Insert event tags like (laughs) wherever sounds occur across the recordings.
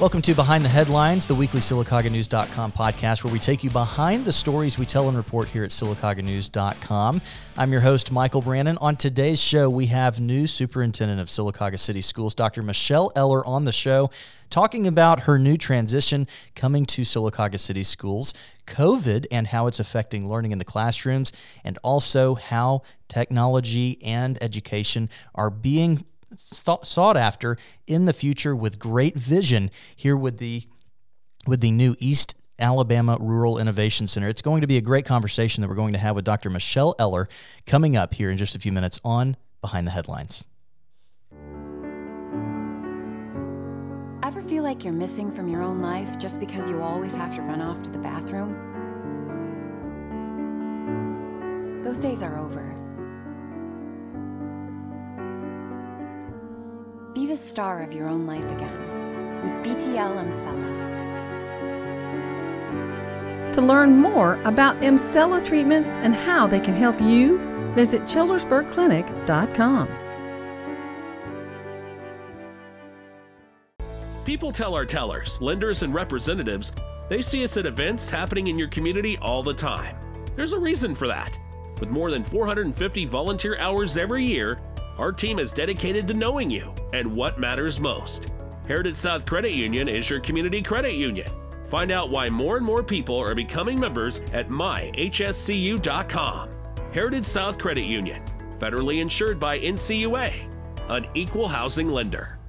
Welcome to Behind the Headlines, the weekly SylacaugaNews.com podcast, where we take you behind the stories we tell and report here at SylacaugaNews.com. I'm your host, Michael Brannon. On today's show, we have new superintendent of Sylacauga City Schools, Dr. Michelle Eller, on the show, talking about her new transition coming to Sylacauga City Schools, COVID and how it's affecting learning in the classrooms, and also how technology and education are being sought after in the future with great vision here with the with the new East Alabama Rural Innovation Center. It's going to be a great conversation that we're going to have with Dr. Michelle Eller coming up here in just a few minutes on Behind the Headlines. Ever feel like you're missing from your own life just because you always have to run off to the bathroom? Those days are over. Be the star of your own life again with BTL Emsella. To learn more about Emsella treatments and how they can help you, visit childersburgclinic.com. People tell our tellers, lenders, and representatives they see us at events happening in your community all the time. There's a reason for that. With more than 450 volunteer hours every year, our team is dedicated to knowing you and what matters most. Heritage South Credit Union is your community credit union. Find out why more and more people are becoming members at myhscu.com. Heritage South Credit Union, federally insured by NCUA, an equal housing lender.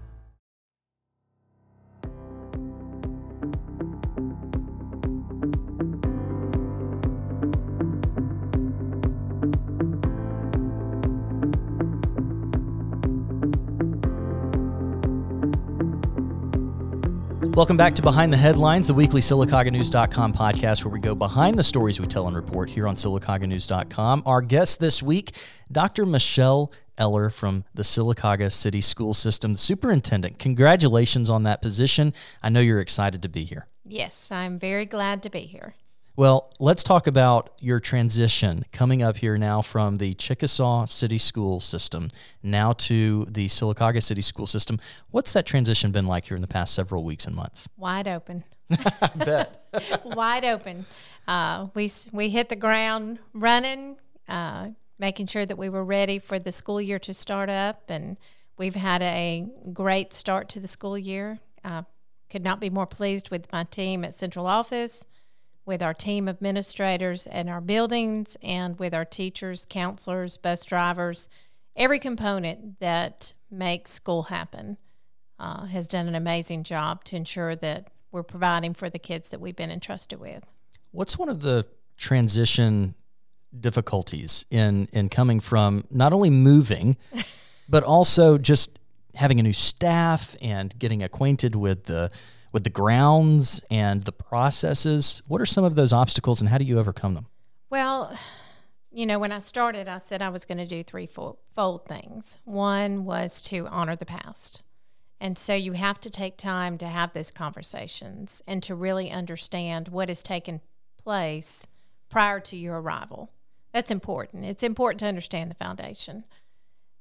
Welcome back to Behind the Headlines, the weekly SylacaugaNews.com podcast where we go behind the stories we tell and report here on SylacaugaNews.com. Our guest this week, Dr. Michelle Eller from the Sylacauga City School System, superintendent. Congratulations on that position. I know you're excited to be here. Yes, I'm very glad to be here. Well, let's talk about your transition coming up here now from the Chickasaw City School System now to the Sylacauga City School System. What's that transition been like here in the past several weeks and months? Wide open. (laughs) Bet. (laughs) Wide open. Uh, we we hit the ground running, uh, making sure that we were ready for the school year to start up, and we've had a great start to the school year. Uh, could not be more pleased with my team at central office with our team of administrators and our buildings and with our teachers, counselors, bus drivers, every component that makes school happen uh, has done an amazing job to ensure that we're providing for the kids that we've been entrusted with. What's one of the transition difficulties in in coming from not only moving (laughs) but also just having a new staff and getting acquainted with the with the grounds and the processes. What are some of those obstacles and how do you overcome them? Well, you know, when I started, I said I was going to do three fold things. One was to honor the past. And so you have to take time to have those conversations and to really understand what has taken place prior to your arrival. That's important. It's important to understand the foundation.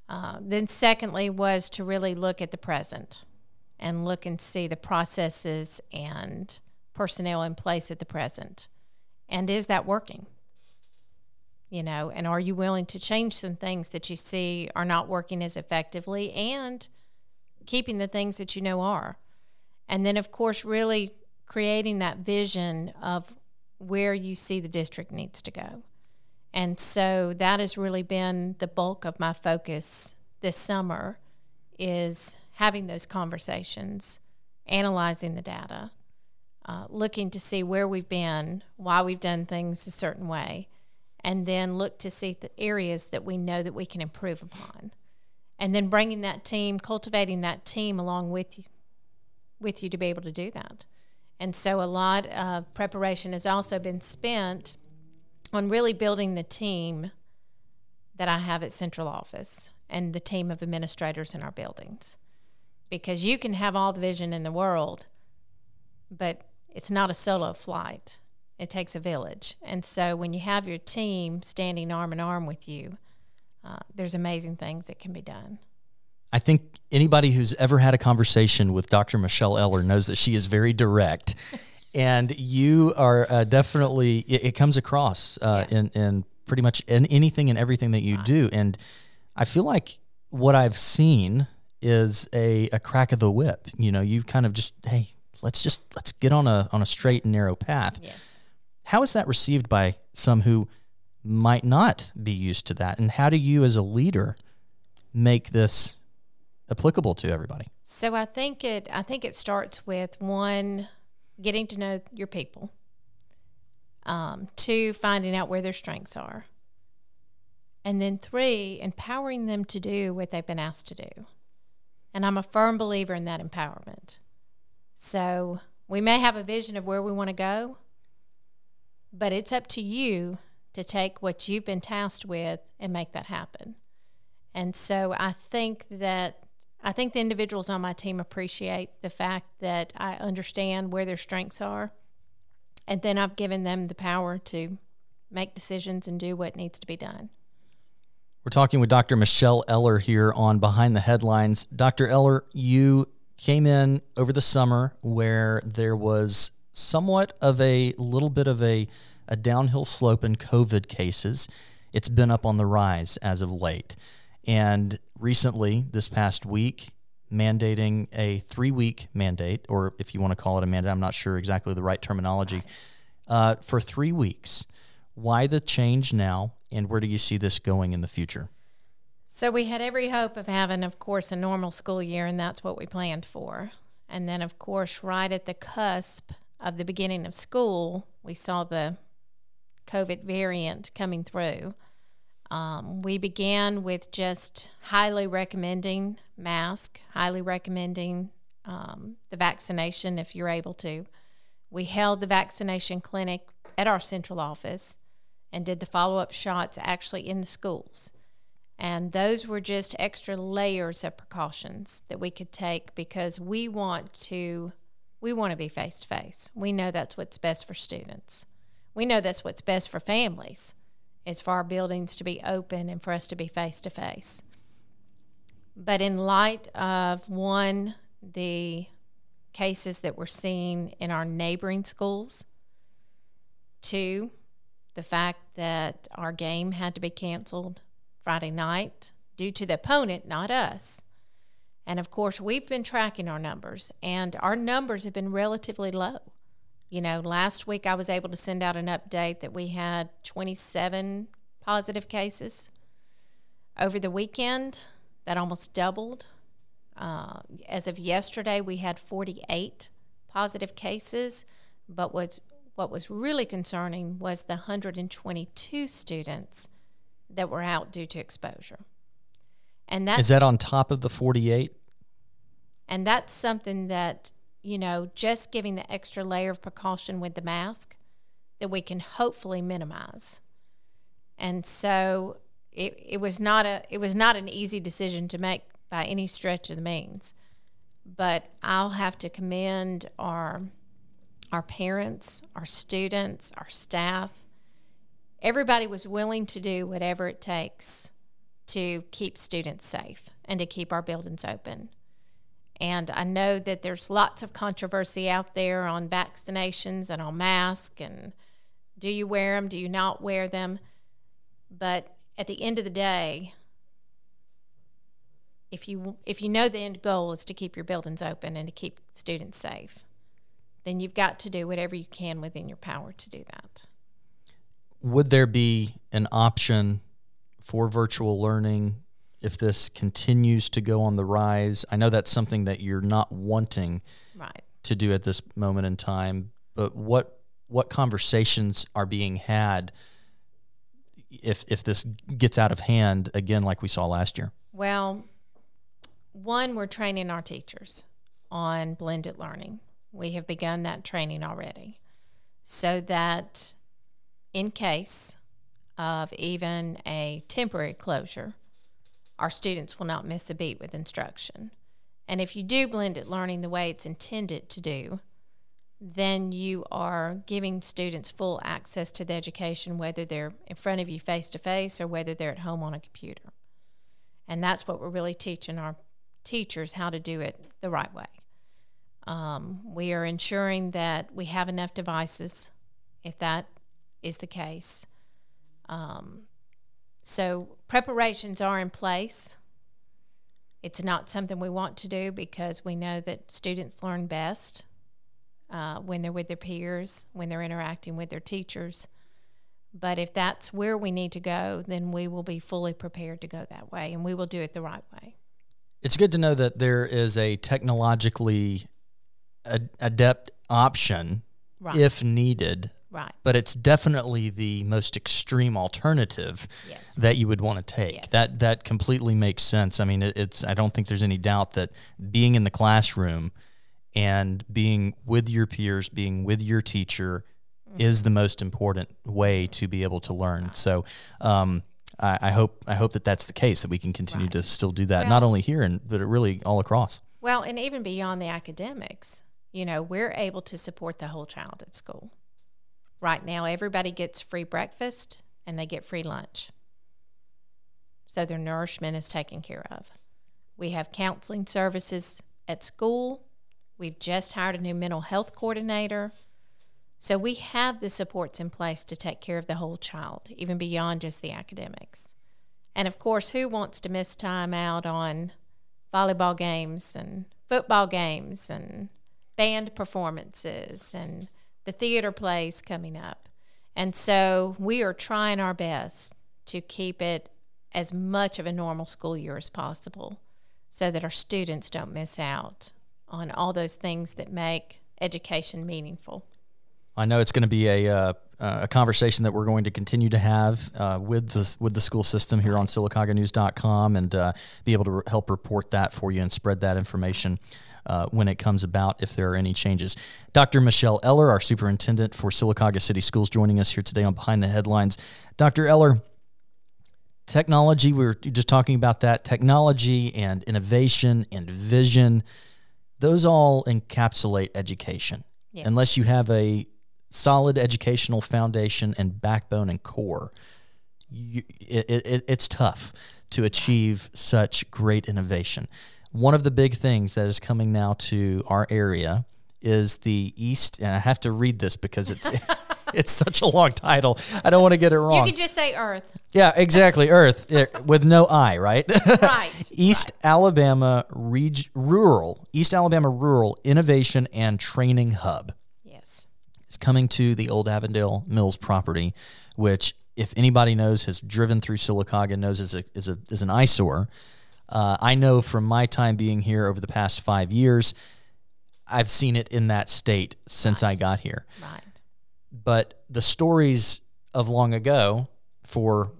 Uh, then, secondly, was to really look at the present and look and see the processes and personnel in place at the present. And is that working? You know, and are you willing to change some things that you see are not working as effectively and keeping the things that you know are? And then, of course, really creating that vision of where you see the district needs to go. And so that has really been the bulk of my focus this summer is having those conversations, analyzing the data, uh, looking to see where we've been, why we've done things a certain way, and then look to see the areas that we know that we can improve upon. And then bringing that team, cultivating that team along with you, with you to be able to do that. And so a lot of preparation has also been spent on really building the team that I have at central office and the team of administrators in our buildings because you can have all the vision in the world, but it's not a solo flight. It takes a village. And so when you have your team standing arm in arm with you, uh, there's amazing things that can be done. I think anybody who's ever had a conversation with Dr. Michelle Eller knows that she is very direct. (laughs) and you are uh, definitely, it, it, comes across uh, yeah. in, in pretty much in anything and everything that you do. And I feel like what I've seen is a, a crack of the whip. You know, you kind of just, hey, let's just, let's get on a, on a straight and narrow path. Yes. How is that received by some who might not be used to that? And how do you as a leader make this applicable to everybody? So I think it I think it starts with one getting to know your people. Um, two, finding out where their strengths are. And then three, empowering them to do what they've been asked to do. And I'm a firm believer in that empowerment. So we may have a vision of where we want to go, but it's up to you to take what you've been tasked with and make that happen. And so I think that I think the individuals on my team appreciate the fact that I understand where their strengths are. And then I've given them the power to make decisions and do what needs to be done. We're talking with Dr. Michelle Eller here on Behind the Headlines. Dr. Eller, you came in over the summer where there was somewhat of a little bit of a, a downhill slope in COVID cases. It's been up on the rise as of late. And recently, this past week, mandating a three week mandate, or if you want to call it a mandate, I'm not sure exactly the right terminology, uh, for three weeks. Why the change now, and where do you see this going in the future? So, we had every hope of having, of course, a normal school year, and that's what we planned for. And then, of course, right at the cusp of the beginning of school, we saw the COVID variant coming through. Um, we began with just highly recommending mask, highly recommending um, the vaccination if you're able to. We held the vaccination clinic at our central office and did the follow up shots actually in the schools. And those were just extra layers of precautions that we could take because we want to we want to be face to face. We know that's what's best for students. We know that's what's best for families is for our buildings to be open and for us to be face to face. But in light of one, the cases that we're seeing in our neighboring schools, two, the fact that our game had to be canceled Friday night due to the opponent, not us. And of course, we've been tracking our numbers, and our numbers have been relatively low. You know, last week I was able to send out an update that we had 27 positive cases. Over the weekend, that almost doubled. Uh, as of yesterday, we had 48 positive cases, but what's, what was really concerning was the 122 students that were out due to exposure. And that's, Is that on top of the 48? And that's something that you know, just giving the extra layer of precaution with the mask that we can hopefully minimize. And so it, it was not a it was not an easy decision to make by any stretch of the means. But I'll have to commend our our parents, our students, our staff. Everybody was willing to do whatever it takes to keep students safe and to keep our buildings open. And I know that there's lots of controversy out there on vaccinations and on masks and do you wear them, do you not wear them? But at the end of the day, if you if you know the end goal is to keep your buildings open and to keep students safe, then you've got to do whatever you can within your power to do that. Would there be an option for virtual learning if this continues to go on the rise. I know that's something that you're not wanting right. to do at this moment in time, but what what conversations are being had if if this gets out of hand again like we saw last year? Well, one we're training our teachers on blended learning. We have begun that training already. So that in case of even a temporary closure, our students will not miss a beat with instruction. And if you do blended learning the way it's intended to do, then you are giving students full access to the education, whether they're in front of you face to face or whether they're at home on a computer. And that's what we're really teaching our, teachers how to do it the right way. Um, we are ensuring that we have enough devices, if that is the case. Um, so preparations are in place. It's not something we want to do because we know that students learn best uh, when they're with their peers, when they're interacting with their teachers. But if that's where we need to go, then we will be fully prepared to go that way and we will do it the right way. It's good to know that there is a technologically ad- adept option Right. if needed, Right. but it's definitely the most extreme alternative Yes. that you would want to take. Yes. That that completely makes sense. I mean, it, it's I don't think there's any doubt that being in the classroom and being with your peers, being with your teacher, Mm-hmm. is the most important way to be able to learn. So. Um, I, I hope I hope that that's the case that we can continue Right. to still do that, not only here and but really all across. Well, and even beyond the academics, you know, we're able to support the whole child at school. Right now, everybody gets free breakfast and they get free lunch. So their nourishment is taken care of. We have counseling services at school. We've just hired a new mental health coordinator. So we have the supports in place to take care of the whole child, even beyond just the academics. And of course, who wants to miss time out on volleyball games and football games and band performances and the theater plays coming up. And so we are trying our best to keep it as much of a normal school year as possible so that our students don't miss out on all those things that make education meaningful. I know it's going to be a uh, a conversation that we're going to continue to have uh, with the with the school system here on SylacaugaNews.com and uh, be able to help report that for you and spread that information. Uh, when it comes about, if there are any changes. Dr. Michelle Eller, our superintendent for Sylacauga City Schools, joining us here today on Behind the Headlines. Dr. Eller, technology, we were just talking about that. Technology and innovation and vision, those all encapsulate education. Yeah. Unless you have a solid educational foundation and backbone and core, you, it, it, it's tough to achieve such great innovation. One of the big things that is coming now to our area is the East, and I have to read this because it's (laughs) (laughs) it's such a long title. I don't want to get it wrong. You can just say Earth. Yeah, exactly. Earth with no I, right? (laughs) Right. East Alabama reg- Rural, East Alabama Rural Innovation and Training Hub Yes. It's coming to the old Avondale Mills property, which, if anybody knows, has driven through Sylacauga, knows is a is a is an eyesore. Uh, I know from my time being here over the past five years, I've seen it in that state since I got here. Right. but the stories of long ago for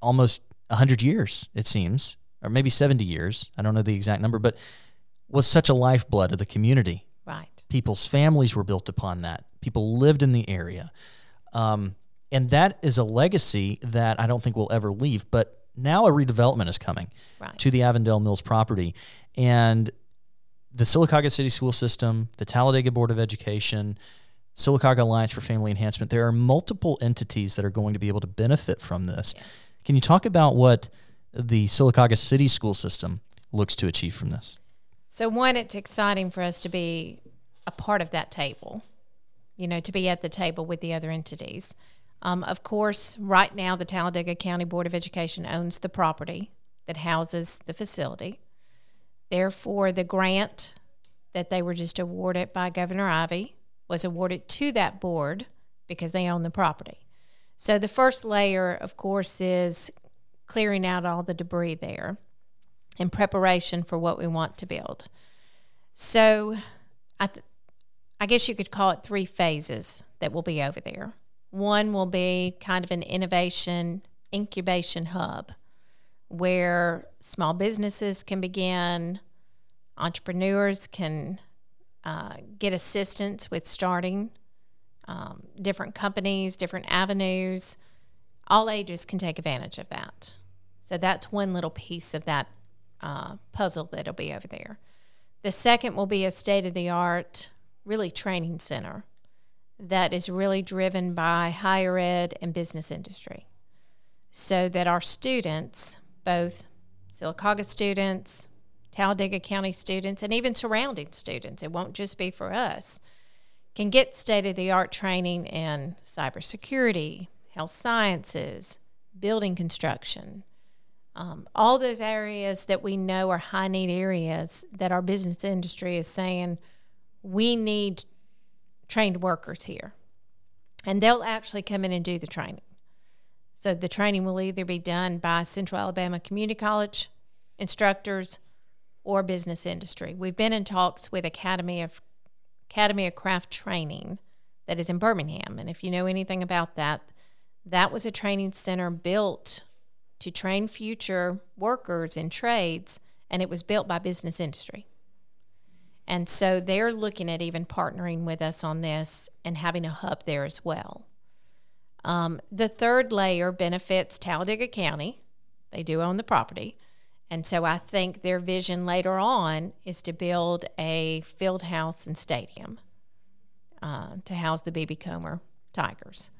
almost 100 years it seems or maybe 70 years i don't know the exact number but was such a lifeblood of the community. Right. people's families were built upon that. People lived in the area. Um, and that is a legacy that i don't think we'll ever leave but now a redevelopment is coming Right. to the avondale mills property and the Sylacauga City School System, the Talladega Board of Education, Sylacauga Alliance for Family Enhancement, there are multiple entities that are going to be able to benefit from this. Can you talk about what the Sylacauga City School System looks to achieve from this? So, one, it's exciting for us to be a part of that table, you know, to be at the table with the other entities. Um, of course, right now, the Talladega County Board of Education owns the property that houses the facility. Therefore, the grant that they were just awarded by Governor Ivey was awarded to that board because they own the property. So, the first layer, of course, is clearing out all the debris there in preparation for what we want to build. So, I, th- I guess you could call it three phases that will be over there. One will be kind of an innovation incubation hub where small businesses can begin, entrepreneurs can uh, get assistance with starting um, different companies, different avenues. All ages can take advantage of that. So that's one little piece of that uh, puzzle that'll be over there. The second will be a state of the art, really training center that is really driven by higher ed and business industry. So that our students, both Sylacauga students, Talladega County students and even surrounding students, it won't just be for us, can get state of the art training in cybersecurity, health sciences, building construction, um, all those areas that we know are high need areas that our business industry is saying we need trained workers here. And they'll actually come in and do the training. So the training will either be done by Central Alabama Community College instructors or business industry. We've been in talks with Academy of Academy of Craft Training that is in Birmingham. And if you know anything about that, that was a training center built to train future workers in trades, and it was built by business industry. And so they're looking at even partnering with us on this and having a hub there as well. Um, the third layer benefits Talladega County. They do own the property. And so I think their vision later on is to build a field house and stadium uh, to house the BB Comer Tigers.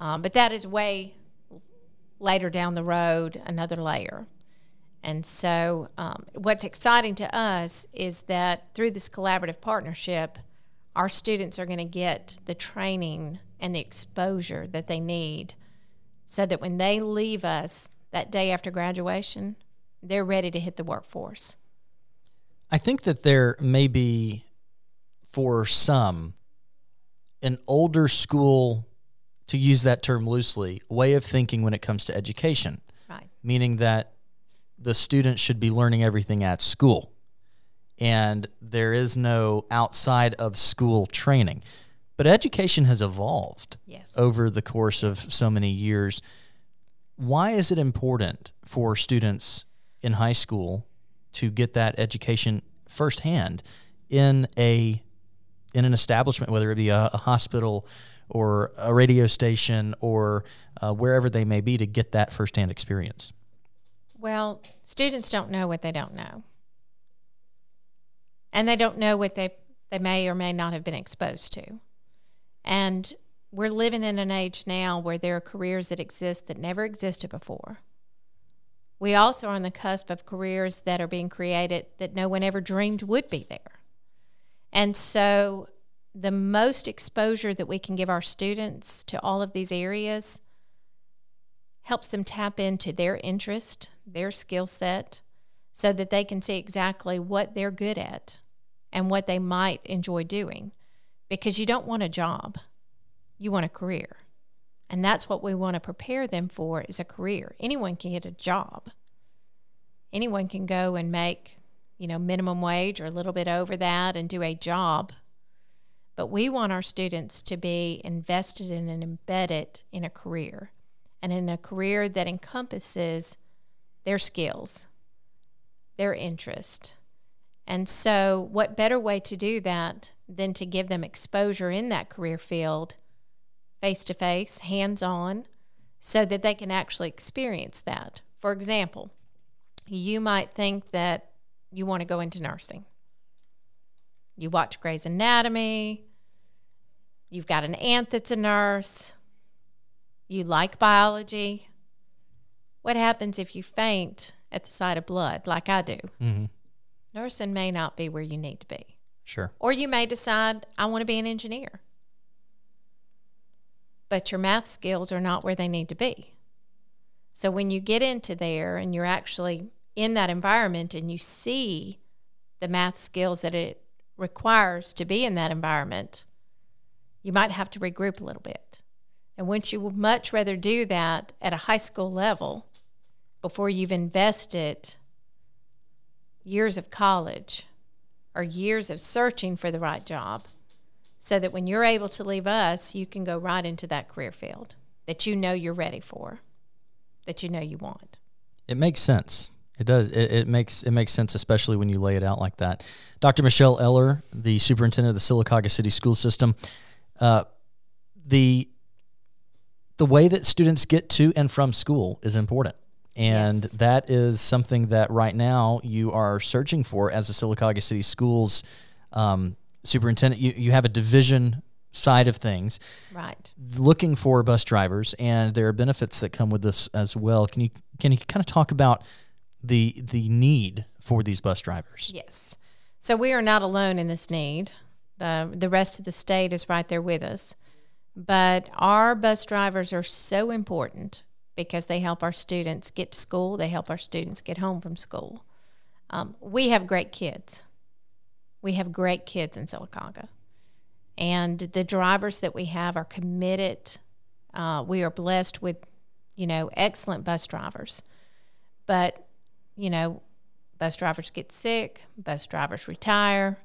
Um, but that is way later down the road, another layer. And so, um, what's exciting to us is that through this collaborative partnership, our students are going to get the training and the exposure that they need so that when they leave us that day after graduation, they're ready to hit the workforce. I think that there may be, for some, an older school, to use that term loosely, way of thinking when it comes to education. Right. Meaning that the student should be learning everything at school. And there is no outside of school training. But education has evolved Yes. over the course of so many years. Why is it important for students in high school to get that education firsthand in a in an establishment, whether it be a, a hospital or a radio station or uh, wherever they may be, to get that firsthand experience? Well, students don't know what they don't know. And they don't know what they, they may or may not have been exposed to. And we're living in an age now where there are careers that exist that never existed before. We also are on the cusp of careers that are being created that no one ever dreamed would be there. And so, the most exposure that we can give our students to all of these areas helps them tap into their interest, their skill set, so that they can see exactly what they're good at and what they might enjoy doing. Because you don't want a job, you want a career. And that's what we want to prepare them for is a career. Anyone can get a job. Anyone can go and make, you know, minimum wage or a little bit over that and do a job. But we want our students to be invested in and embedded in a career and in a career that encompasses their skills, their interest. And so, what better way to do that than to give them exposure in that career field, face to face, hands on, so that they can actually experience that? For example, you might think that you want to go into nursing. You watch Grey's Anatomy, you've got an aunt that's a nurse, you like biology. What happens if you faint at the sight of blood, like I do? Mm-hmm. Nursing may not be where you need to be. Sure. Or you may decide, I want to be an engineer. But your math skills are not where they need to be. So when you get into there and you're actually in that environment and you see the math skills that it requires to be in that environment, you might have to regroup a little bit. And once you would much rather do that at a high school level before you've invested years of college or years of searching for the right job, so that when you're able to leave us, you can go right into that career field that you know you're ready for, that you know you want. It makes sense. It does. It, it, makes it makes sense, especially when you lay it out like that. Dr. Michelle Eller, the superintendent of the Sylacauga City School System, uh, the the way that students get to and from school is important. And Yes. that is something that right now you are searching for as a Sylacauga City Schools um, superintendent. You, you have a division side of things Right. looking for bus drivers, and there are benefits that come with this as well. Can you can you kind of talk about the the need for these bus drivers. Yes. So we are not alone in this need. The the rest of the state is right there with us. But our bus drivers are so important because they help our students get to school, they help our students get home from school. Um, we have great kids. We have great kids in Sylacauga. And the drivers that we have are committed. Uh, we are blessed with, you know, excellent bus drivers. But, you know, bus drivers get sick, bus drivers retire.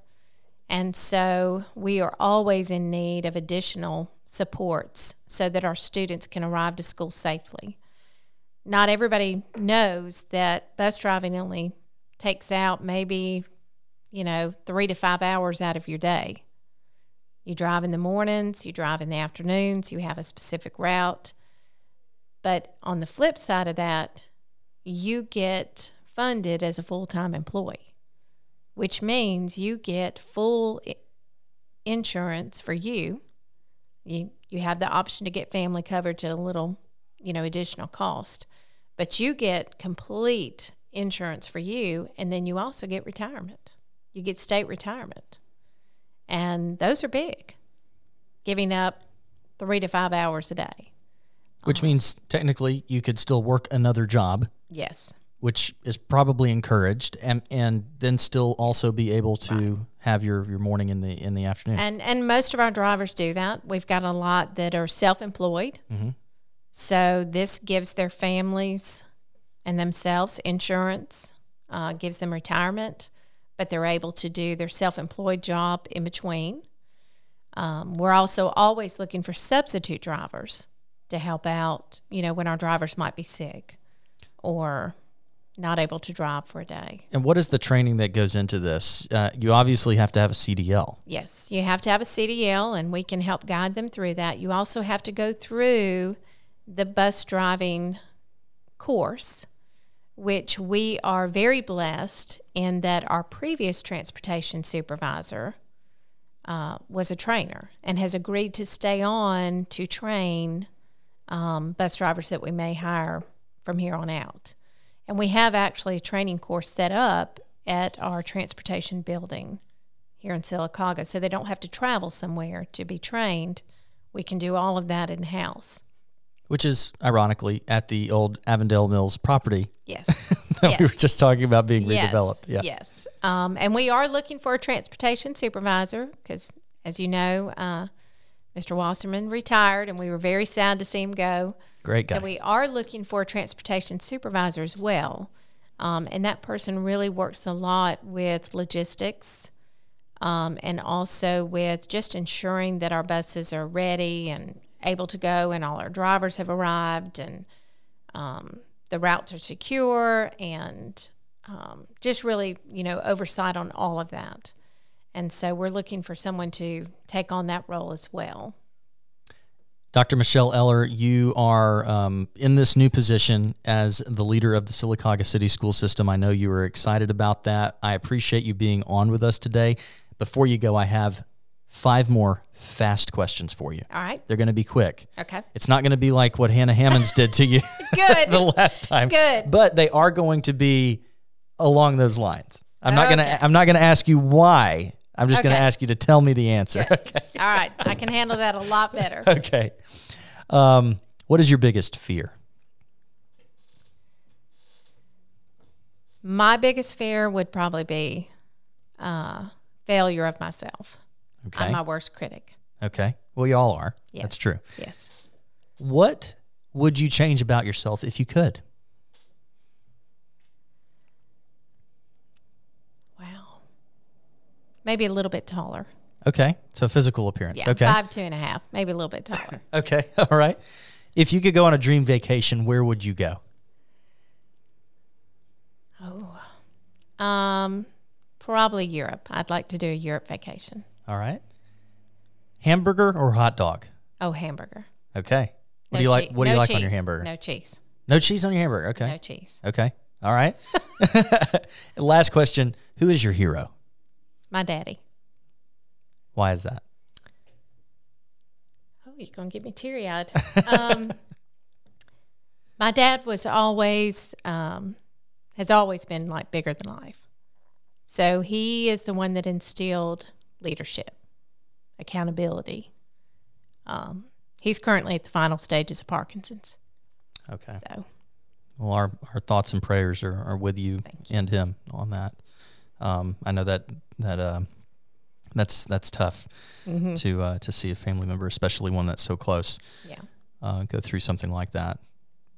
And so we are always in need of additional supports so that our students can arrive to school safely. Not everybody knows that bus driving only takes out maybe, you know, three to five hours out of your day. You drive in the mornings, you drive in the afternoons, you have a specific route. But on the flip side of that, you get funded as a full time employee, which means you get full insurance for you. You, you have the option to get family coverage at a little, you know, additional cost, but you get complete insurance for you, and then you also get retirement. You get state retirement. And those are big, giving up three to five hours a day. Which uh-huh. means technically you could still work another job. Yes. Which is probably encouraged, and and then still also be able to right. have your, your morning in the in the afternoon. And and most of our drivers do that. We've got a lot that are self employed, mm-hmm. so this gives their families and themselves insurance, uh, gives them retirement, but they're able to do their self employed job in between. Um, we're also always looking for substitute drivers to help out, you know, when our drivers might be sick or not able to drive for a day. And what is the training that goes into this? Uh, you obviously have to have a CDL. Yes, you have to have a CDL, and we can help guide them through that. You also have to go through the bus driving course which we are very blessed in that our previous transportation supervisor uh, was a trainer and has agreed to stay on to train um, bus drivers that we may hire from here on out. And we have actually a training course set up at our transportation building here in Sylacauga, so they don't have to travel somewhere to be trained. We can do all of that in house which is ironically at the old Avondale Mills property. Yes. (laughs) that yes. we were just talking about being yes. redeveloped. Yeah. Yes. Um, and we are looking for a transportation supervisor because, as you know, uh, Mr. Wasserman retired and we were very sad to see him go. Great guy. So we are looking for a transportation supervisor as well. Um, and that person really works a lot with logistics um, and also with just ensuring that our buses are ready and able to go and all our drivers have arrived and um, the routes are secure and um, just really, you know, oversight on all of that. And so we're looking for someone to take on that role as well. Dr. Michelle Eller, you are um, in this new position as the leader of the Sylacauga City School System. I know you are excited about that. I appreciate you being on with us today. Before you go, I have five more fast questions for you. All right. They're going to be quick. Okay. It's not going to be like what Hannah Hammonds did to you (laughs) Good. (laughs) the last time. Good. But they are going to be along those lines. I'm not going to I'm not going to ask you why. I'm just okay. going to ask you to tell me the answer. Okay. All right. I can handle that a lot better. (laughs) okay. Um, what is your biggest fear? My biggest fear would probably be uh, failure of myself. Okay. I'm my worst critic. Okay. Well, you all are. Yes. That's true. Yes. What would you change about yourself if you could? Maybe a little bit taller. Okay. So physical appearance. Yeah, okay. Five, two and a half, maybe a little bit taller. (laughs) okay. (laughs) All right. If you could go on a dream vacation, where would you go? Oh. Um, probably Europe. I'd like to do a Europe vacation. All right. Hamburger or hot dog? Oh, hamburger. Okay. What no do you like? What do you like cheese. on your hamburger? No cheese. No cheese on your hamburger. Okay. No cheese. Okay. All right. (laughs) Last question: Who is your hero? My daddy. Why is that? Oh, you're gonna get me teary eyed. um, (laughs) my dad was always um, has always been like bigger than life. So he is the one that instilled leadership, accountability. Um, he's currently at the final stages of Parkinson's. Okay. So Well, our, our thoughts and prayers are, are with you, you. and him on that. Um, I know that that uh, that's that's tough Mm-hmm. to uh, to see a family member, especially one that's so close, yeah, uh, go through something like that.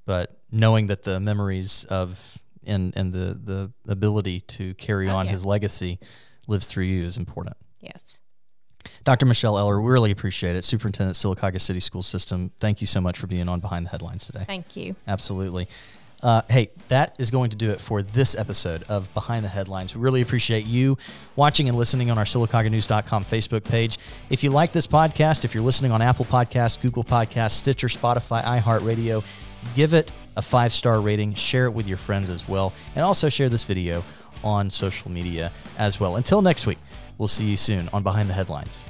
But knowing that the memories of and and the the ability to carry Oh, on yeah. his legacy lives through you is important. yes. Dr. Michelle Eller, we really appreciate it. Superintendent Sylacauga City School System, thank you so much for being on Behind the Headlines today. Thank you. Absolutely. Uh, hey, that is going to do it for this episode of Behind the Headlines. We really appreciate you watching and listening on our SylacaugaNews.com Facebook page. If you like this podcast, if you're listening on Apple Podcasts, Google Podcasts, Stitcher, Spotify, iHeartRadio, give it a five star rating, share it with your friends as well, and also share this video on social media as well. Until next week, we'll see you soon on Behind the Headlines.